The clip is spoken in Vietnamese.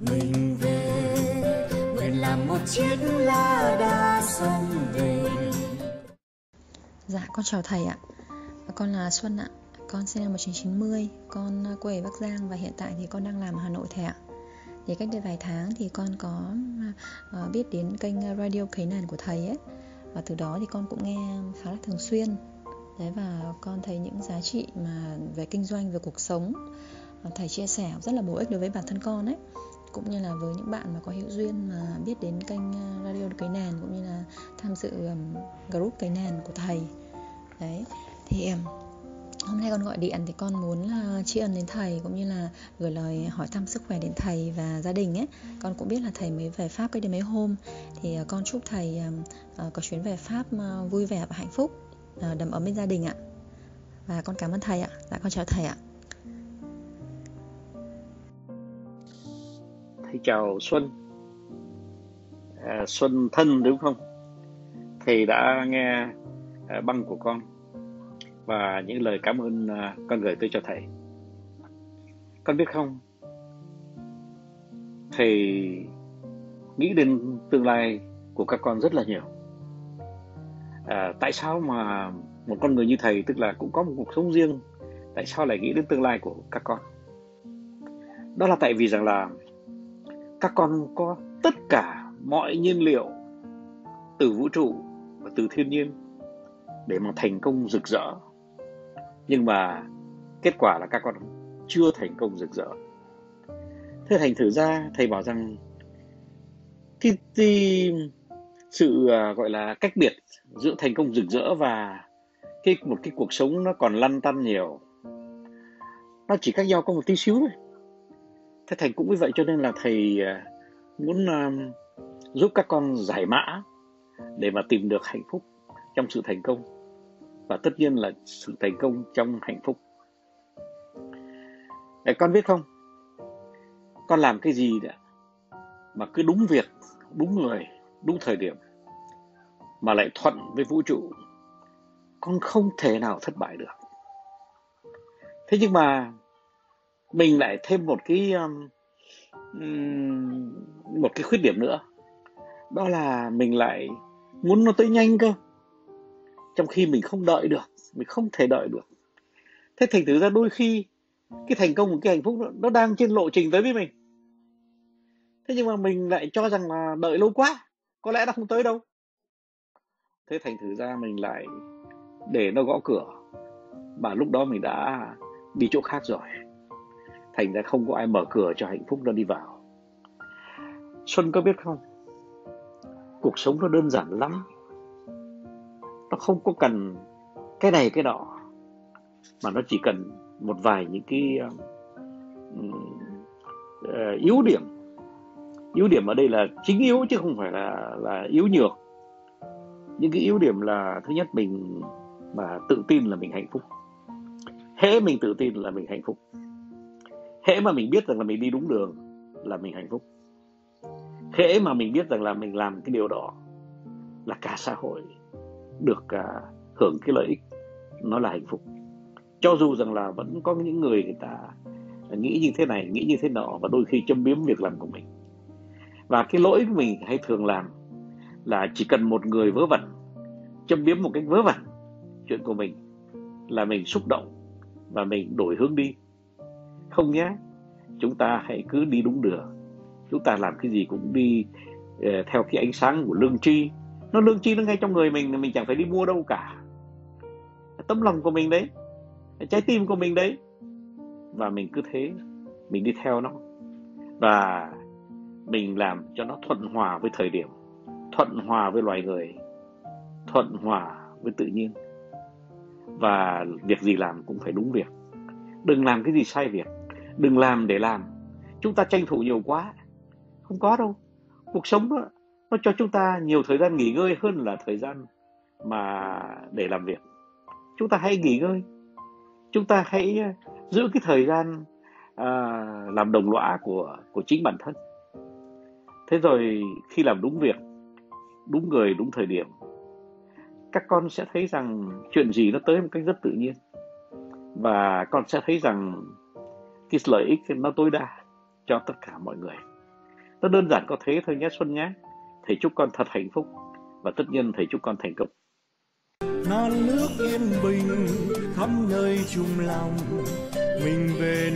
mình về. Nguyện làm một chiếc lá đa sông về. Dạ con chào thầy ạ. Con là Xuân ạ. Con sinh năm 1990 Con à, quê ở Bắc Giang và hiện tại thì con đang làm ở Hà Nội thầy ạ. Thì cách đây vài tháng thì con có uh, biết đến kênh radio cấy nền của thầy ấy. Và từ đó thì con cũng nghe khá là thường xuyên. Đấy và con thấy những giá trị mà về kinh doanh, về cuộc sống Thầy chia sẻ rất là bổ ích đối với bản thân con ấy cũng như là với những bạn mà có hữu duyên mà biết đến kênh ờ, radio cấy nàn cũng như là tham dự um, group cấy nàn của thầy. Đấy thì hôm nay con gọi điện thì con muốn là tri ân đến thầy cũng như là gửi lời hỏi thăm sức khỏe đến thầy và gia đình ấy. Con cũng biết là thầy mới về pháp cách đây mấy hôm. Thì ờ, con chúc thầy ờ, có chuyến về pháp vui vẻ và hạnh phúc đầm ấm bên gia đình ạ. Và con cảm ơn thầy ạ. Dạ con chào thầy ạ. Thầy chào Xuân. À, Xuân thân đúng không? Thầy đã nghe à, băng của con và những lời cảm ơn à, con gửi tới cho thầy. Con biết không? Thầy nghĩ đến tương lai của các con rất là nhiều. À, tại sao mà một con người như thầy tức là cũng có một cuộc sống riêng tại sao lại nghĩ đến tương lai của các con? Đó là tại vì rằng là các con có tất cả mọi nhiên liệu từ vũ trụ và từ thiên nhiên để mà thành công rực rỡ. Nhưng mà kết quả là các con chưa thành công rực rỡ. Thế thành thử ra thầy bảo rằng cái, cái sự à, gọi là cách biệt giữa thành công rực rỡ và cái một cái cuộc sống nó còn lăn tăn nhiều. Nó chỉ cách nhau có một tí xíu thôi thế thầy cũng như vậy cho nên là thầy à, muốn uh, giúp các con giải mã để mà tìm được hạnh phúc trong sự thành công. Và tất nhiên là sự thành công trong hạnh phúc. Để con biết không? Con làm cái gì đã mà cứ đúng việc đúng người đúng thời điểm mà lại thuận với vũ trụ con không thể nào thất bại được. Thế nhưng mà mình lại thêm một cái um, một cái khuyết điểm nữa. Đó là mình lại muốn nó tới nhanh cơ. Trong khi mình không đợi được mình không thể đợi được. Thế thành thử ra đôi khi cái thành công của cái hạnh phúc đó, nó đang trên lộ trình tới với mình. Thế nhưng mà mình lại cho rằng là đợi lâu quá có lẽ nó không tới đâu. Thế thành thử ra mình lại để nó gõ cửa. Và lúc đó mình đã đi chỗ khác rồi thành ra không có ai mở cửa cho hạnh phúc nó đi vào. Xuân có biết không? Cuộc sống nó đơn giản lắm. Nó không có cần cái này cái nọ. Mà nó chỉ cần một vài những cái uh, yếu điểm. Yếu điểm ở đây là chính yếu chứ không phải là là yếu nhược. Những cái yếu điểm là thứ nhất mình mà tự tin là mình hạnh phúc. Hễ mình tự tin là mình hạnh phúc hễ mà mình biết rằng là mình đi đúng đường là mình hạnh phúc. Hễ mà mình biết rằng là mình làm cái điều đó là cả xã hội được uh, hưởng cái lợi ích nó là hạnh phúc. Cho dù rằng là vẫn có những người người ta nghĩ như thế này nghĩ như thế nọ và đôi khi châm biếm việc làm của mình. Và cái lỗi của mình hay thường làm là chỉ cần một người vớ vẩn châm biếm một cách vớ vẩn chuyện của mình là mình xúc động và mình đổi hướng đi không nhé. Chúng ta hãy cứ đi đúng đường. Chúng ta làm cái gì cũng đi ờ, theo cái ánh sáng của lương tri. Nó lương tri nó ngay trong người mình mình chẳng phải đi mua đâu cả. Tấm lòng của mình đấy, trái tim của mình đấy. Và mình cứ thế, mình đi theo nó. Và mình làm cho nó thuận hòa với thời điểm, thuận hòa với loài người, thuận hòa với tự nhiên. Và việc gì làm cũng phải đúng việc. Đừng làm cái gì sai việc đừng làm để làm. Chúng ta tranh thủ nhiều quá. Không có đâu. Cuộc sống đó, nó cho chúng ta nhiều thời gian nghỉ ngơi hơn là thời gian mà để làm việc. Chúng ta hãy nghỉ ngơi. Chúng ta hãy ờ, giữ cái thời gian à, làm đồng lõa của của chính bản thân. Thế rồi khi làm đúng việc đúng người đúng thời điểm các con sẽ thấy rằng chuyện gì nó tới một cách rất tự nhiên. Và con sẽ thấy rằng cái lợi ích nó tối đa cho tất cả mọi người. Nó đơn giản có thế thôi nhé, Xuân nhé. Thầy chúc con thật hạnh phúc và tất nhiên thầy chúc con thành công. Non nước yên bình khắp nơi chung lòng. Mình về